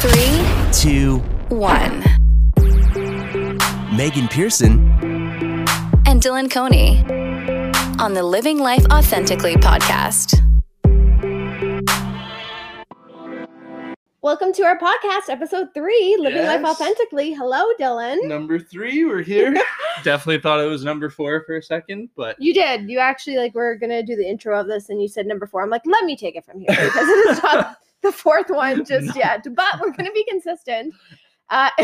Three, two, one. Megan Pearson. And Dylan Coney on the Living Life Authentically podcast. Welcome to our podcast, episode three, Living Life Authentically. Hello, Dylan. Number three, we're here. Definitely thought it was number four for a second, but You did. You actually like we're gonna do the intro of this, and you said number four. I'm like, let me take it from here because it is not the fourth one just No. yet. But we're gonna be consistent. Uh,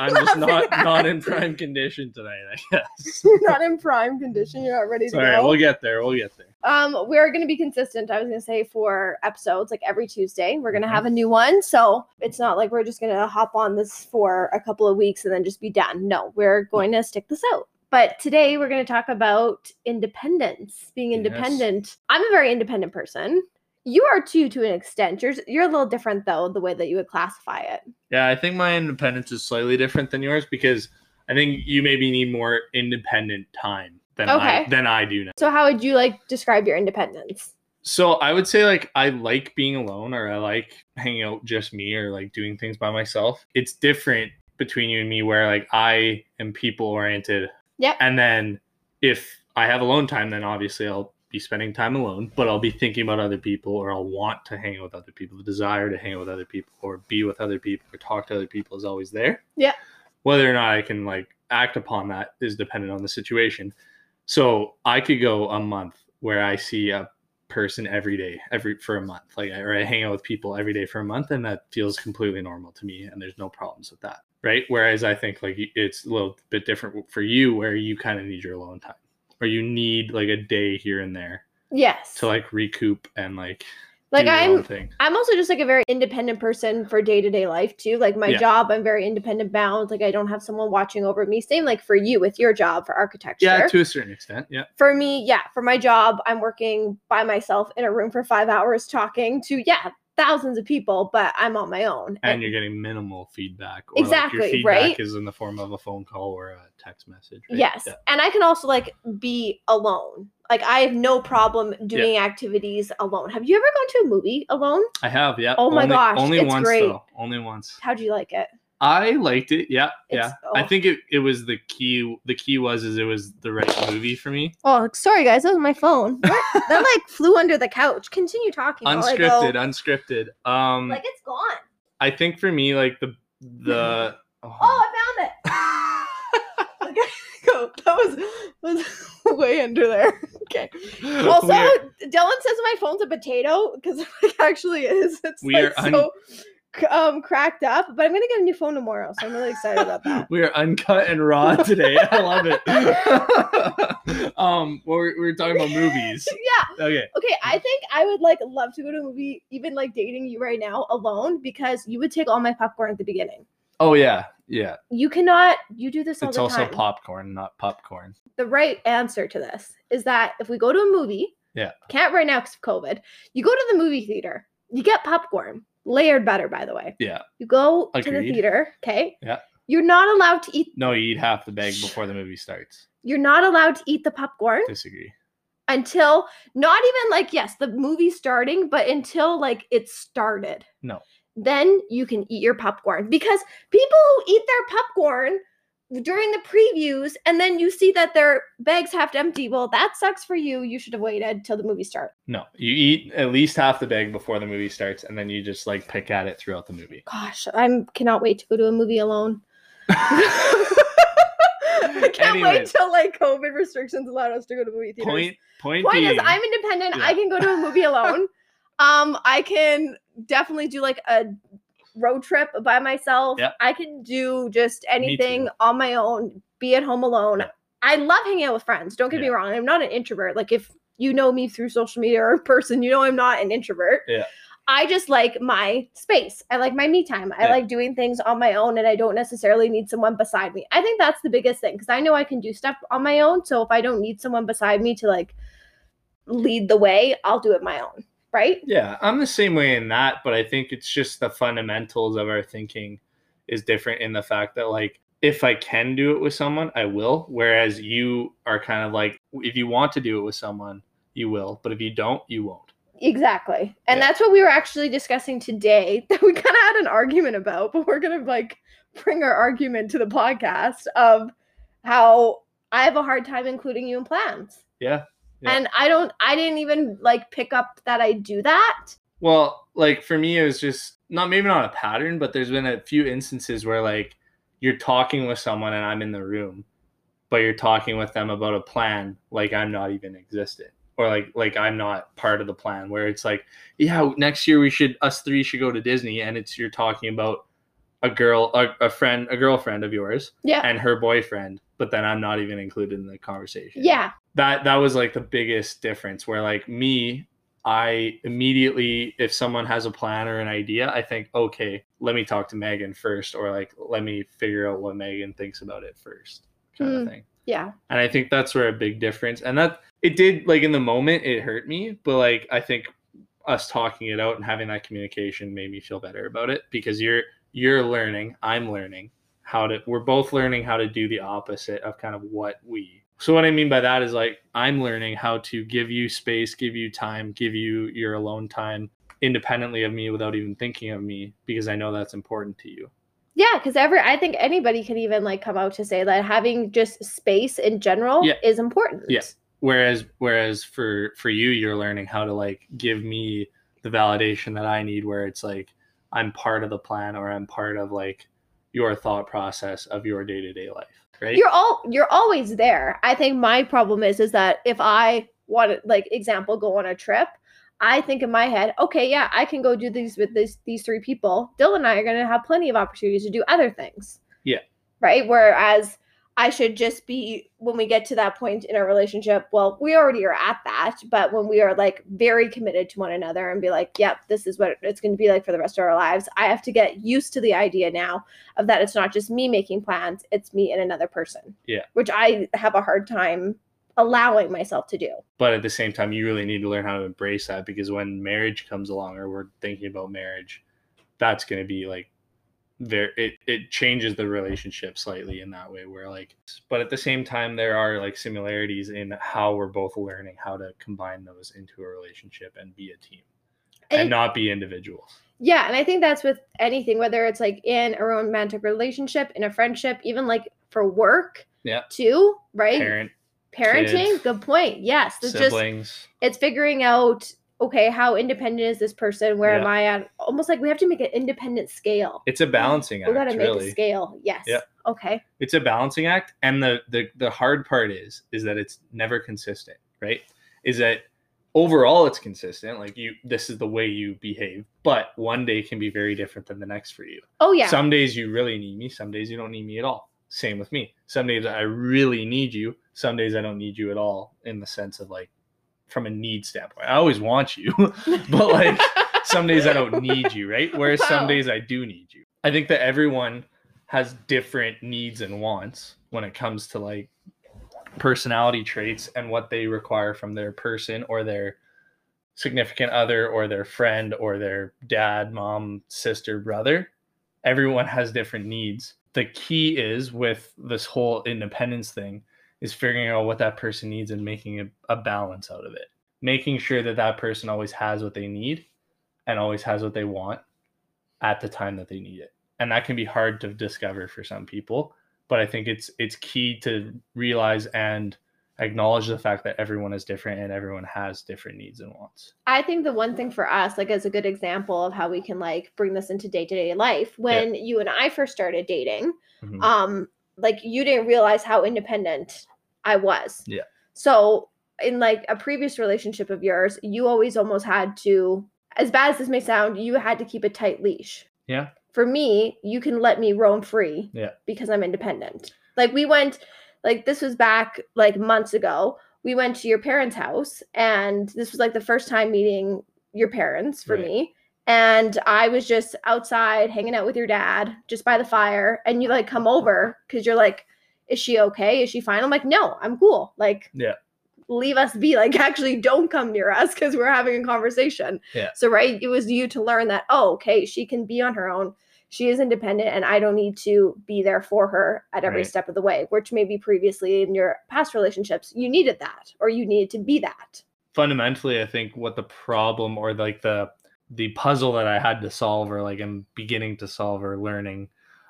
I'm just not not in prime condition tonight, I guess. You're not in prime condition. You're not ready to Sorry, go. we'll get there. We'll get there. Um, we're gonna be consistent. I was gonna say for episodes, like every Tuesday, we're gonna Mhm. have a new one. So it's not like we're just gonna hop on this for a couple of weeks and then just be done. No, we're going to stick this out. But today we're gonna talk about independence, being Yes. independent. I'm a very independent person. You are too, to an extent. You're you're a little different though, the way that you would classify it. Yeah, I think my independence is slightly different than yours because I think you maybe need more independent time than I than I do now. So how would you like describe your independence? So I would say like I like being alone or I like hanging out just me or like doing things by myself. It's different between you and me where like I am people oriented. Yep. And then if I have alone time, then obviously I'll be spending time alone, but I'll be thinking about other people or I'll want to hang out with other people. The desire to hang out with other people or be with other people or talk to other people is always there. Yeah. Whether or not I can like act upon that is dependent on the situation. So I could go a month where I see a person every day, every for a month, like or I hang out with people every day for a month, and that feels completely normal to me, and there's no problems with that, right? Whereas I think like it's a little bit different for you, where you kind of need your alone time, or you need like a day here and there Yes. to like recoup and like like I'm. I'm also just like a very independent person for day to day life too. Like my Yeah. job, I'm very independent bound. Like I don't have someone watching over me. Same like for you with your job for architecture. Yeah, to a certain extent. Yeah, for me, yeah, for my job, I'm working by myself in a room for five hours talking to yeah thousands of people, but I'm on my own. and you're getting minimal feedback. Or Like Exactly, your feedback right? is in the form of a phone call or a text message. right? Yes. Yeah. And I can also like be alone. Like I have no problem doing activities alone. Have you ever gone to a movie alone? I have. Yeah. Oh my Only- gosh, Only it's once great. though. Only once. How'd you like it? I liked it. Yeah, yeah. It's- I oh. think it, it was the key. The key was is it was the right movie for me. Oh, sorry guys, that was my phone. What? that like flew under the couch. Continue talking. while go- Unscripted, unscripted. Um, Like it's gone. I think for me, like the the. Oh, I found it. Okay, go. That was was way under there. Okay. Also, We're- Dylan says my phone's a potato because it like, actually is. It's We like are un- so c- um cracked up. But I'm gonna get a new phone tomorrow, so I'm really excited about that. we are uncut and raw today. I love it. um, well, we're, we're talking about movies. yeah. Okay. Okay. I think I would like love to go to a movie, even like dating you right now alone, because you would take all my popcorn at the beginning. Oh yeah, yeah. You cannot. You do this all It's the also time. popcorn, not popcorn. the right answer to this is that if we go to a movie, Yeah. can't right now because of COVID, you go to the movie theater, you get popcorn, layered better, by the way. Yeah. You go to the theater, okay? Yeah. You're not allowed to eat. No, you eat half the bag before the movie starts. You're not allowed to eat the popcorn Disagree. until not even like yes, the movie starting, but until like it started. No. Then you can eat your popcorn because people who eat their popcorn during the previews and then you see that their bags half empty. Well, that sucks for you. You should have waited till the movie starts No, you eat at least half the bag before the movie starts, and then you just like pick at it throughout the movie. Gosh, I'm cannot wait to go to a movie alone. I can't wait till like COVID restrictions allowed us to go to movie theaters. Point point, Point is, I'm independent. Yeah. I can go to a movie alone. um, I can definitely do like a road trip by myself. Yep. I can do just anything on my own. Be at home alone. Yeah. I love hanging out with friends. Don't get me wrong. I'm not an introvert. Like if you know me through social media or in person, you know I'm not an introvert. Yeah. I just like my space. I like my me time. I Yeah. like doing things on my own and I don't necessarily need someone beside me. I think that's the biggest thing because I know I can do stuff on my own. So if I don't need someone beside me to like lead the way, I'll do it my own. Right? Yeah, I'm the same way in that, but I think it's just the fundamentals of our thinking is different in the fact that like if I can do it with someone, I will. Whereas you are kind of like if you want to do it with someone, you will, but if you don't, you won't. Exactly. And Yeah. that's what we were actually discussing today that we kind of had an argument about, but we're going to like bring our argument to the podcast of how I have a hard time including you in plans. Yeah. Yeah. And I don't I didn't even like pick up that I do that. Well, like for me, it was just not maybe not a pattern, but there's been a few instances where like you're talking with someone and I'm in the room, but you're talking with them about a plan like I'm not even existent. Or like like I'm not part of the plan where it's like, yeah, next year we should us three should go to Disney and it's you're talking about a girl a, a friend a girlfriend of yours Yeah. and her boyfriend, but then I'm not even included in the conversation yeah. that that was like the biggest difference where like me i immediately if someone has a plan or an idea i think okay let me talk to megan first or like let me figure out what megan thinks about it first kind Mm. of thing Yeah. and i think that's where a big difference and that it did like in the moment it hurt me but like i think us talking it out and having that communication made me feel better about it because you're you're learning i'm learning how to we're both learning how to do the opposite of kind of what we so what i mean by that is like i'm learning how to give you space give you time give you your alone time independently of me without even thinking of me because i know that's important to you Yeah, because every I think anybody can even like come out to say that having just space in general Yeah. is important. Yeah. whereas whereas for for you you're learning how to like give me the validation that i need where it's like i'm part of the plan or i'm part of like your thought process of your day-to-day life right You're all you're always there. I think my problem is is that if I want to like example go on a trip, I think in my head, okay, yeah, I can go do these with this these three people. Dylan and I are gonna have plenty of opportunities to do other things. Yeah. Right. Whereas I should just be when we get to that point in our relationship. Well, we already are at that, but when we are like very committed to one another and be like, yep, this is what it's going to be like for the rest of our lives, I have to get used to the idea now of that it's not just me making plans, it's me and another person. Yeah. Which I have a hard time allowing myself to do. but at the same time you really need to learn how to embrace that because when marriage comes along or we're thinking about marriage that's going to be like there it, it changes the relationship slightly in that way where like but at the same time there are like similarities in how we're both learning how to combine those into a relationship and be a team and, And- not be individuals Yeah, and I think that's with anything, whether it's like in a romantic relationship, in a friendship, even like for work. Yeah. Too, right? parent Parenting. kids, good point. Yes. It's just siblings it's figuring out okay, how independent is this person? Where am I at? Almost like we have to make an independent scale. it's a balancing act. We gotta make really a scale. Yes. Yeah. Okay. it's a balancing act and the, the the hard part is is that it's never consistent right is that overall it's consistent like you this is the way you behave but one day can be very different than the next for you Oh yeah. some days you really need me some days you don't need me at all same with me some days i really need you some days i don't need you at all in the sense of like from a need standpoint i always want you but like some days I don't need you, right? Whereas some days I do need you. I think that everyone has different needs and wants when it comes to like personality traits and what they require from their person or their significant other or their friend or their dad, mom, sister, brother. Everyone has different needs. The key is with this whole independence thing is figuring out what that person needs and making a, a balance out of it. Making sure that that person always has what they need and always has what they want at the time that they need it. And that can be hard to discover for some people, but I think it's it's key to realize and acknowledge the fact that everyone is different and everyone has different needs and wants. I think the one thing for us, like as a good example of how we can like bring this into day to day life, when you and I first started dating, Mhm. um, like you didn't realize how independent I was. Yeah. So in like a previous relationship of yours, you always almost had to, as bad as this may sound, you had to keep a tight leash. Yeah. For me, you can let me roam free. Yeah. Because I'm independent. Like we went, like this was back like months ago. We went to your parents' house, and this was like the first time meeting your parents for Right. me. And I was just outside hanging out with your dad, just by the fire. And you like come over because you're like, is she okay? Is she fine? I'm like, no, I'm cool. Like, Yeah. leave us be. Like, actually, don't come near us because we're having a conversation. Yeah. So, right, it was you to learn that, oh, okay, she can be on her own. She is independent, and I don't need to be there for her at every Right. step of the way. Which maybe previously in your past relationships, you needed that, or you needed to be that. fundamentally, I think what the problem or like the the puzzle that I had to solve or like I'm beginning to solve or learning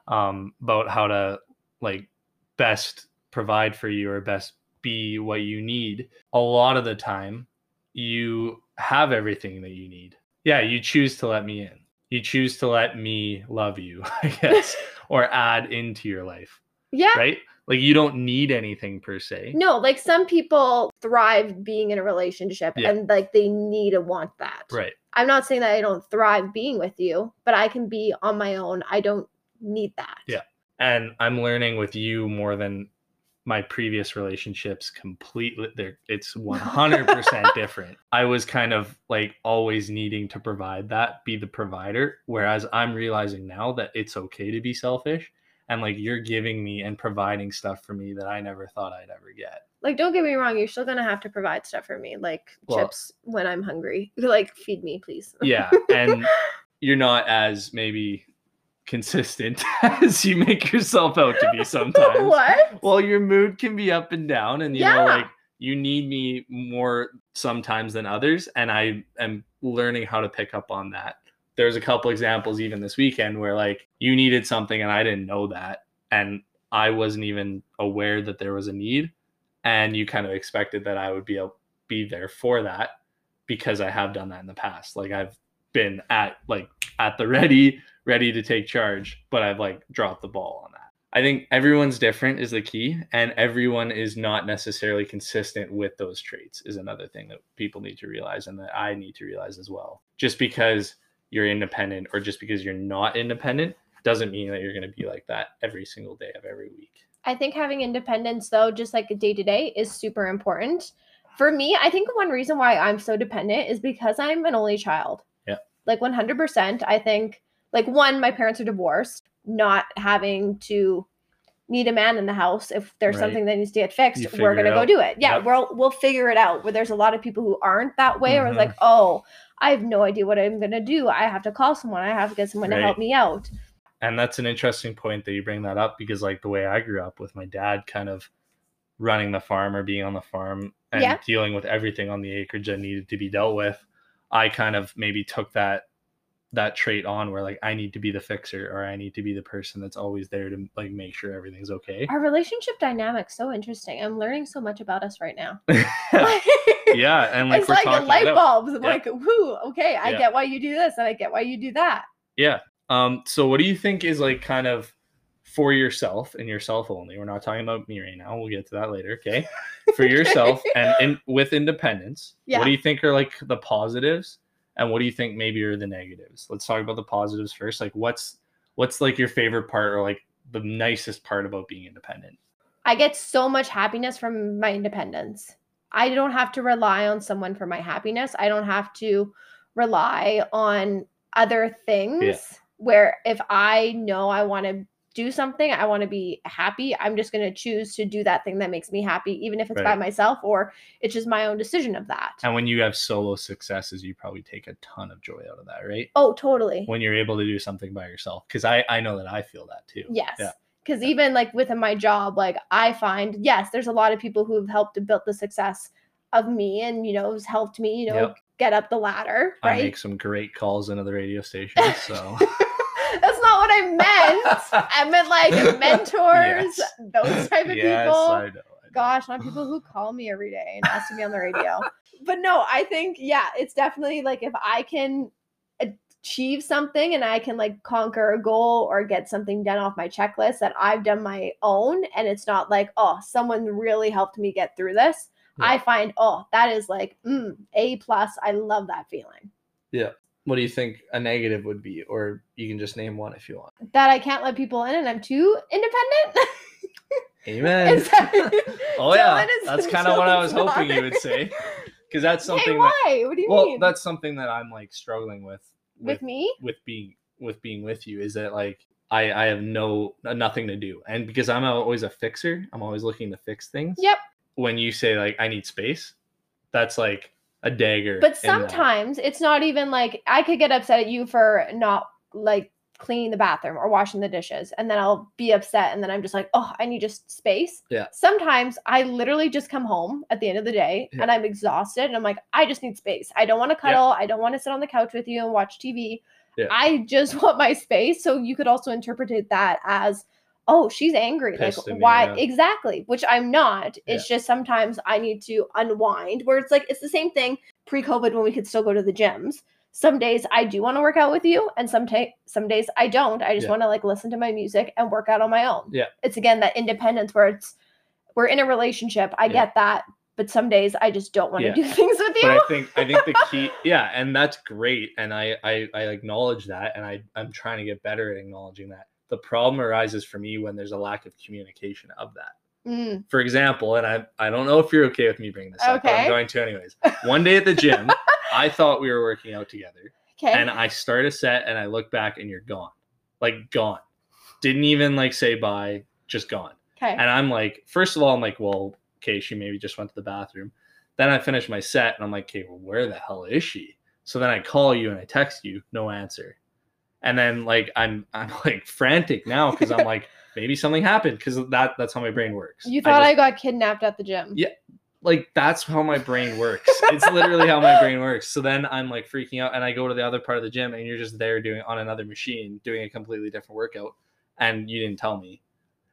um, about how to like best provide for you or best be what you need. A lot of the time, you have everything that you need. Yeah, you choose to let me in. You choose to let me love you, I guess, or add into your life, Yeah. right? Like you don't need anything per se. No, like some people thrive being in a relationship Yeah. and like they need to want that. Right. I'm not saying that I don't thrive being with you, but I can be on my own. I don't need that. Yeah. and i'm learning with you more than my previous relationships completely they're it's 100% different i was kind of like always needing to provide that be the provider whereas i'm realizing now that it's okay to be selfish and like you're giving me and providing stuff for me that i never thought i'd ever get Like, don't get me wrong, you're still gonna have to provide stuff for me, like Well- chips when I'm hungry. Like, feed me, please. yeah and you're not as maybe consistent as you make yourself out to be sometimes what? well your mood can be up and down and you Yeah. know like you need me more sometimes than others and i am learning how to pick up on that there's a couple examples even this weekend where like you needed something and i didn't know that and i wasn't even aware that there was a need and you kind of expected that i would be able be there for that because i have done that in the past like i've been at like at the ready ready to take charge but i've like dropped the ball on that I think everyone's different is the key, and everyone is not necessarily consistent with those traits, is another thing that people need to realize and that I need to realize as well. Just because you're independent or just because you're not independent doesn't mean that you're going to be like that every single day of every week. I think having independence, though, just like day to day, is super important. For me, I think one reason why I'm so dependent is because I'm an only child. Yeah. Like 100%. I think, like, one, my parents are divorced, not having to need a man in the house. If there's Right. something that needs to get fixed, You we're gonna go do it. Yeah, Yep. we'll, we'll figure it out. Where there's a lot of people who aren't that way, or it's Mhm. like, oh, I have no idea what I'm going to do. I have to call someone, I have to get someone to help me out. And that's an interesting point that you bring that up because, like, the way I grew up with my dad kind of running the farm or being on the farm and Yeah. dealing with everything on the acreage that needed to be dealt with, I kind of maybe took that that trait on where like I need to be the fixer or I need to be the person that's always there to like make sure everything's okay. Our relationship dynamic's so interesting. I'm learning so much about us right now. yeah, and like it's like light bulbs. I'm Yeah. like, whoo, okay, I Yeah. get why you do this and I get why you do that. Yeah. Um. So, what do you think is like kind of for yourself and yourself only? We're not talking about me right now. We'll get to that later. Okay. For yourself and in, with independence, Yeah. what do you think are like the positives, and what do you think maybe are the negatives? Let's talk about the positives first. Like, what's what's like your favorite part or like the nicest part about being independent? I get so much happiness from my independence. I don't have to rely on someone for my happiness. I don't have to rely on other things where if I know I want to do something, I want to be happy, I'm just going to choose to do that thing that makes me happy, even if it's by myself or it's just my own decision of that. And when you have solo successes, you probably take a ton of joy out of that, right? Oh, totally. When you're able to do something by yourself, because I I know that I feel that too. Yes. Yeah. Because even like within my job, like I find, yes, there's a lot of people who have helped to build the success of me and, you know, has helped me, you know, Yep. get up the ladder. I make some great calls into the radio station, so. That's not what I meant. I meant like mentors, Yes. those type of yes, people. I know. I know. Gosh, not people who call me every day and ask to be on the radio. but no, I think, yeah, it's definitely like if I can achieve something and I can like conquer a goal or get something done off my checklist that I've done my own and it's not like, oh, someone really helped me get through this. Yeah. I find, oh, that is like mm, A plus. I love that feeling. What do you think a negative would be, or you can just name one if you want? That I can't let people in and I'm too independent. Amen. That- oh yeah, that's kind of what I was Dylan's hoping you would say, because that's Hey, something. that, why? What do you well, mean? that's something that I'm like struggling with with with me? with being with being with you. Is that like I I have no nothing to do, and because I'm always a fixer, I'm always looking to fix things. Yep. When you say like I need space, that's like a dagger. But sometimes it's not even like I could get upset at you for not like cleaning the bathroom or washing the dishes and then I'll be upset and then I'm just like, "Oh, I need just space." Yeah. Sometimes I literally just come home at the end of the day Yeah. and I'm exhausted and I'm like, "I just need space. I don't want to cuddle. I don't want to sit on the couch with you and watch TV. Yeah. I just want my space." So you could also interpret that as Oh, she's angry. Pissed like at me, why yeah. exactly? Which I'm not. It's just sometimes I need to unwind. Where it's like it's the same thing pre-COVID when we could still go to the gyms some days I do want to work out with you, and some ta- some days I don't. I just Yeah. want to like listen to my music and work out on my own. Yeah. It's again that independence where it's we're in a relationship. I Yeah. get that, but some days I just don't want to do things with but you. I think I think the key, yeah, and that's great, and I, I I acknowledge that, and I I'm trying to get better at acknowledging that. The problem arises for me when there's a lack of communication of that. Mm, For example, and I I don't know if you're okay with me bringing this up, but I'm going to anyways. One day at the gym, I thought we were working out together, okay. and I start a set, and I look back, and you're gone, like gone. Didn't even like say bye, just gone. okay. And I'm like, first of all, I'm like, well, okay, she maybe just went to the bathroom. Then I finish my set and I'm like, okay, well, where the hell is she? So then I call you and I text you, no answer. And then like I'm I'm like frantic now because I'm like, maybe something happened because that that's how my brain works. you thought I, just- got kidnapped at the gym. Yeah. like that's how my brain works. It's literally how my brain works. So then I'm like freaking out and I go to the other part of the gym and you're just there doing on another machine doing a completely different workout and you didn't tell me.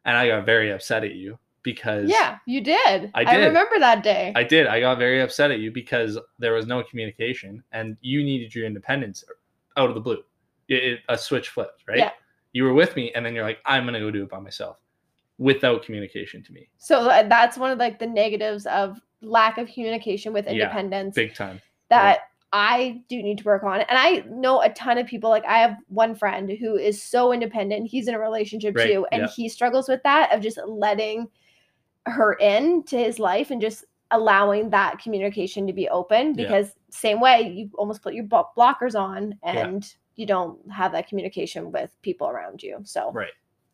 And I got very upset at you because Yeah, you did. I did. remember that day. I did. I got very upset at you because there was no communication and you needed your independence out of the blue. It, it- a switch flipped, right? Yeah. You were with me and then you're like, I'm going to go do it by myself without communication to me. so uh, that's one of like the negatives of lack of communication with Yeah, independence. Big time. that I do need to work on. And I know a ton of people. Like I have one friend who is so independent. He's in a relationship Right, too, and yeah. he struggles with that of just letting her in to his life and just allowing that communication to be open. Yeah. Because same way, you almost put your blockers on, Yeah. and you don't have that communication with people around you. So Right.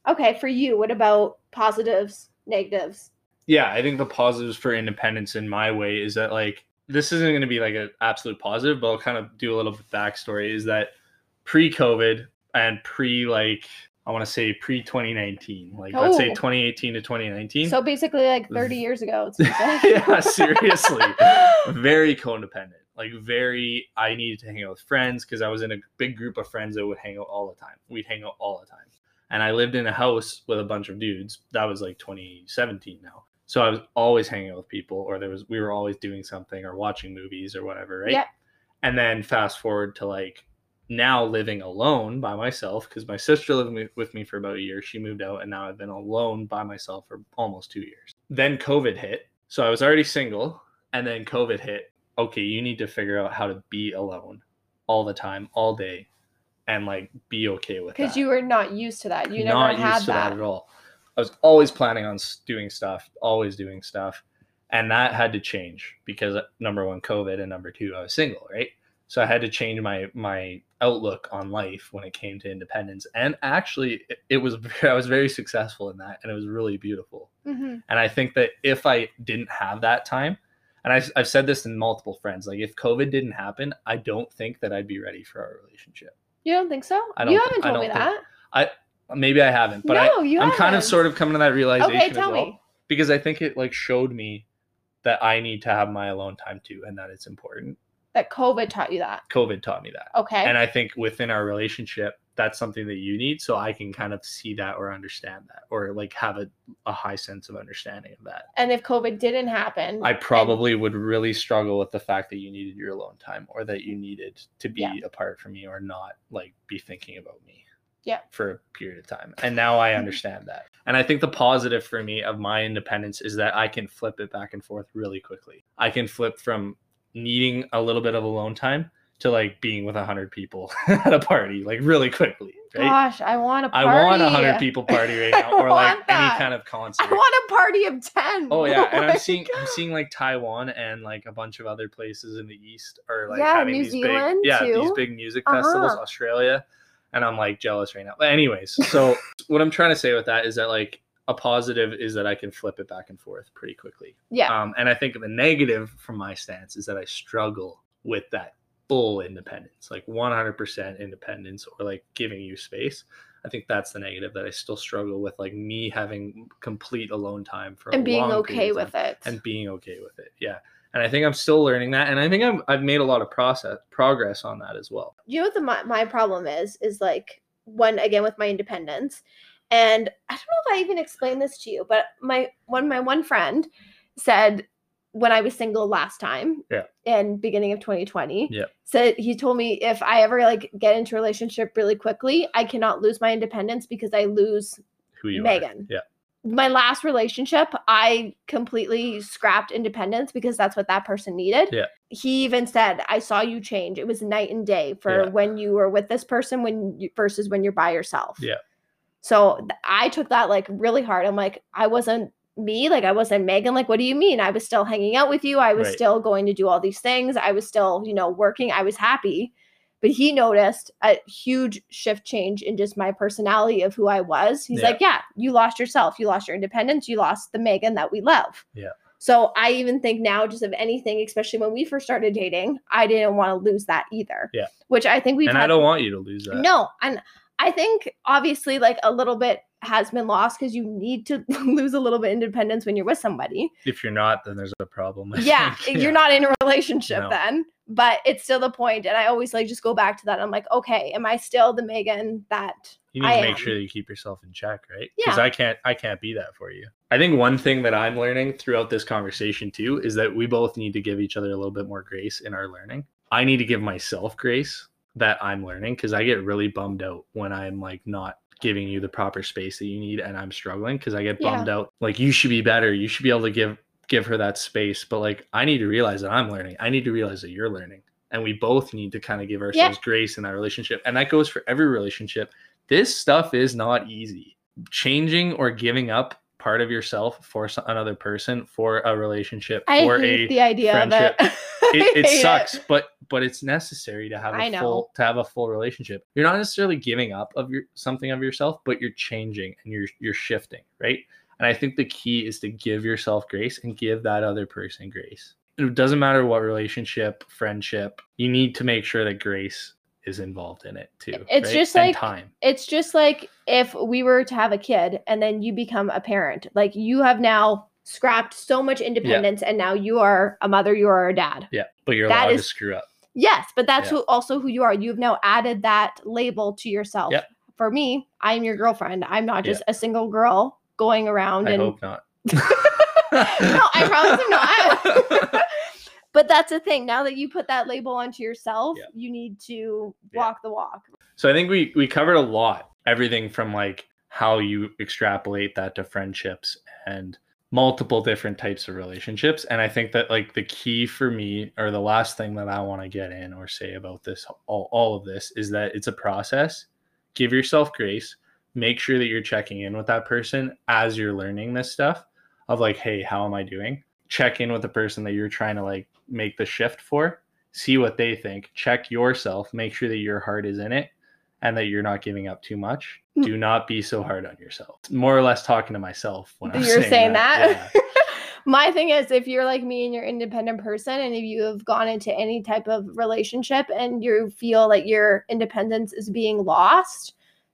Okay, for you, what about positives, negatives? yeah, I think the positives for independence in my way is that like this isn't going to be like an absolute positive, but I'll kind of do a little bit backstory. Is that pre-COVID and pre like I want to say pre 2019, like let's say Oh. 2018 to 2019. So basically, like 30 years ago. It seems like. yeah, seriously, very codependent. Like very, I needed to hang out with friends because I was in a big group of friends that would hang out all the time. We'd hang out all the time, and I lived in a house with a bunch of dudes. That was like 2017 now. So I was always hanging out with people, or there was we were always doing something or watching movies or whatever, right? Yeah. And then fast forward to like now living alone by myself because my sister lived with me for about a year. She moved out, and now I've been alone by myself for almost two years. Then COVID hit, so I was already single, and then COVID hit. Okay, you need to figure out how to be alone all the time, all day, and like be okay with that Because you were not used to that. You never not had used to that. that. at all. I was always planning on doing stuff, always doing stuff, and that had to change because uh, number one, COVID, and number two, I was single, right? So I had to change my my outlook on life when it came to independence, and actually, it, it was I was very successful in that, and it was really beautiful. Mhm. And I think that if I didn't have that time, and I've, I've said this in multiple friends, like if COVID didn't happen, I don't think that I'd be ready for our relationship. You don't think so? I don't you haven't I told me that. think- Maybe I haven't, but I, no, you I'm kind of sort of coming to that realization Okay, as tell well me. because I think it like showed me that I need to have my alone time too, and that it's important. That COVID taught you that. COVID taught me that, Okay. and I think within our relationship, that's something that you need, so I can kind of see that or understand that, or like have a, a high sense of understanding of that. and if COVID didn't happen, I and- probably would really struggle with the fact that you needed your alone time, or that you needed to be Yeah. apart from me, or not like be thinking about me Yeah. for a period of time. And now I mm-hmm. understand that. And I think the positive for me of my independence is that I can flip it back and forth really quickly. I can flip from needing a little bit of alone time to like being with a hundred people at a party, like really quickly. Right? Gosh, I want a I party. want a hundred people party right now, or like want any kind of concert. I want a party of 10. Oh yeah, and I'm seeing I'm seeing like Taiwan and like a bunch of other places in the east are like Yeah, having New these Zealand, big yeah these big music festivals. Uh-huh. Australia, and I'm like jealous right now. But anyways, so what I'm trying to say with that is that like a positive is that I can flip it back and forth pretty quickly. Yeah. Um, and I think the negative from my stance is that I struggle with that full independence, like 100% independence or like giving you space. I think that's the negative that I still struggle with, like me having complete alone time for a and being okay with it. and being okay with it. Yeah. And I think I'm still learning that. And I think I'm, I've made a lot of process progress on that as well. you know what the my, my problem is is like when again with my independence and i don't know if i even explained this to you but my one my one friend said when i was single last time Yeah. in beginning of 2020 Yeah. So he told me if i ever like get into a relationship really quickly i cannot lose my independence because i lose Who you Megan. are. Yeah. my last relationship, I completely scrapped independence because that's what that person needed. Yeah. He even said, "I saw you change. It was night and day for Yeah. when you were with this person when you, versus when you're by yourself." Yeah. So I took that like really hard. I'm like, I wasn't me, like I wasn't Megan. Like, what do you mean? I was still hanging out with you. I was Right. still going to do all these things. I was still, you know, working. I was happy. But he noticed a huge shift change in just my personality of who I was. He's Yeah. like, Yeah, you lost yourself. You lost your independence. You lost the Megan that we love. Yeah. So I even think now, just of anything, especially when we first started dating, I didn't want to lose that either. Yeah. Which I think we've and had I don't want you to lose that. no, and I think obviously like a little bit has been lost because you need to lose a little bit independence when you're with somebody. If you're not, then there's a problem. I Yeah, you're not in a relationship No. then, but it's still the point. And I always like just go back to that. I'm like, okay, am I still the Megan that You need I to make am. sure that you keep yourself in check, right? Because Yeah. I can't I can't be that for you. I think one thing that I'm learning throughout this conversation too is that we both need to give each other a little bit more grace in our learning. I need to give myself grace that I'm learning because I get really bummed out when I'm like not giving you the proper space that you need and I'm struggling because I get Yeah. bummed out. Like you should be better. You should be able to give give her that space. But like I need to realize that I'm learning. I need to realize that you're learning. And we both need to kind of give ourselves grace in that relationship. And that goes for every relationship. This stuff is not easy. Changing or giving up part of yourself for another person for a relationship I for hate a the idea of it. friendship. I it, it sucks but but it's necessary to have I a know. full to have a full relationship you're not necessarily giving up of your something of yourself but you're changing and you're you're shifting right and i think the key is to give yourself grace and give that other person grace it doesn't matter what relationship friendship you need to make sure that grace is involved in it too It's right? just And like- time It's just like if we were to have a kid and then you become a parent, like you have now scrapped so much independence and now you are a mother, you are a dad. yeah but you're That allowed is- to screw up Yes, but that's Yeah. who also who you are. You've now added that label to yourself. Yep. For me, I'm your girlfriend. I'm not Yeah. just a single girl going around i and hope not no, I promise I'm not. but that's the thing. Now that you put that label onto yourself, Yeah. you need to walk the walk. So I think we we covered a lot. Everything from like how you extrapolate that to friendships and multiple different types of relationships. And I think that like the key for me or the last thing that I want to get in or say about this all, all of this is that it's a process. Give yourself grace. Make sure that you're checking in with that person as you're learning this stuff of like, hey, how am I doing? Check in with the person that you're trying to like make the shift for. See what they think. Check yourself. Make sure that your heart is in it and that you're not giving up too much. Mm. Do not be so hard on yourself. More or less talking to myself when I'm You're saying that? Yeah. My thing is, if you're like me and you're an independent person, and if you have gone into any type of relationship and you feel like your independence is being lost,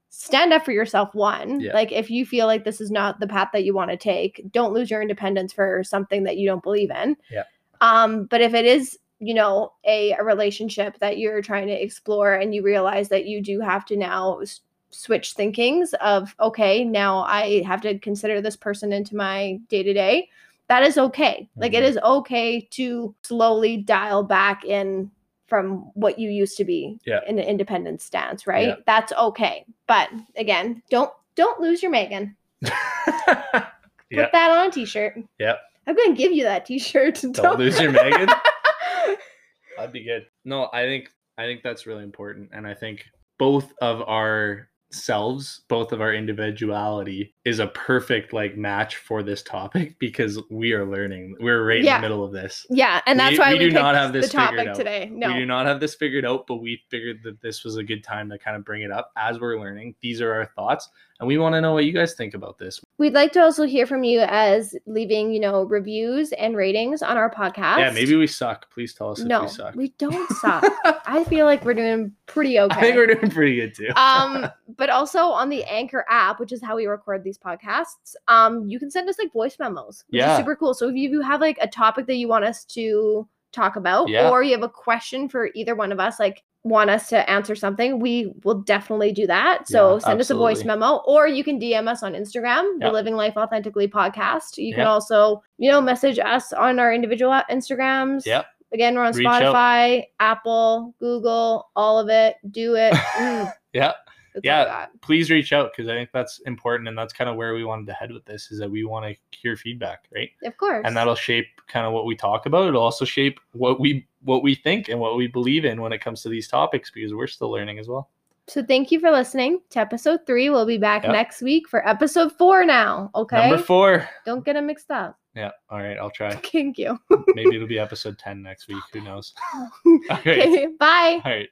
stand up for yourself. One, Yeah. like if you feel like this is not the path that you want to take, don't lose your independence for something that you don't believe in. Yeah. Um, but if it is, you know, a, a relationship that you're trying to explore and you realize that you do have to now s- switch thinkings of, okay, now I have to consider this person into my day to day that is okay. Like it Mhm. is okay to slowly dial back in from what you used to be Yeah. in an independent stance, right? Yeah. That's okay. But again, don't don't lose your Megan. Put yeah. that on a t-shirt. Yep. I'm gonna give you that t-shirt. Don't lose your Megan. That'd be good. No, I think I think that's really important, and I think both of our selves, both of our individuality, is a perfect like match for this topic because we are learning. We're right in the middle of this. yeah, and that's We- why we we, do not have this the topic figured out. today. No. We do not have this figured out, but we figured that this was a good time to kind of bring it up as we're learning. These are our thoughts, and we want to know what you guys think about this. We'd like to also hear from you as leaving, you know, reviews and ratings on our podcast. Yeah, maybe we suck. Please tell us if no, we suck. We don't suck. I feel like we're doing pretty okay. I think we're doing pretty good too. um, but also on the Anchor app, which is how we record these podcasts, um, you can send us like voice memos, Yeah. super cool. So if you have like a topic that you want us to talk about, Yeah. or you have a question for either one of us, like want us to answer something, we will definitely do that. So Yeah, send us a voice memo, or you can DM us on Instagram, the Living Life Authentically podcast. You can also, you know, message us on our individual Instagrams. Yep. Again, we're on Reach out. Spotify, Apple, Google, all of it. Do it. Mm, yeah. That's all I Yeah. Please reach out because I think that's important and that's kind of where we wanted to head with this is that we want to hear feedback, right? Of course. And that'll shape kind of what we talk about. It'll also shape what we what we think and what we believe in when it comes to these topics because we're still learning as well. so thank you for listening to episode three. We'll be back Yep. next week for episode four now. Okay. Number four. Don't get them mixed up. Yeah. All right. I'll try. Thank you. Maybe it'll be episode 10 next week. Who knows? Okay. okay. Bye. All right.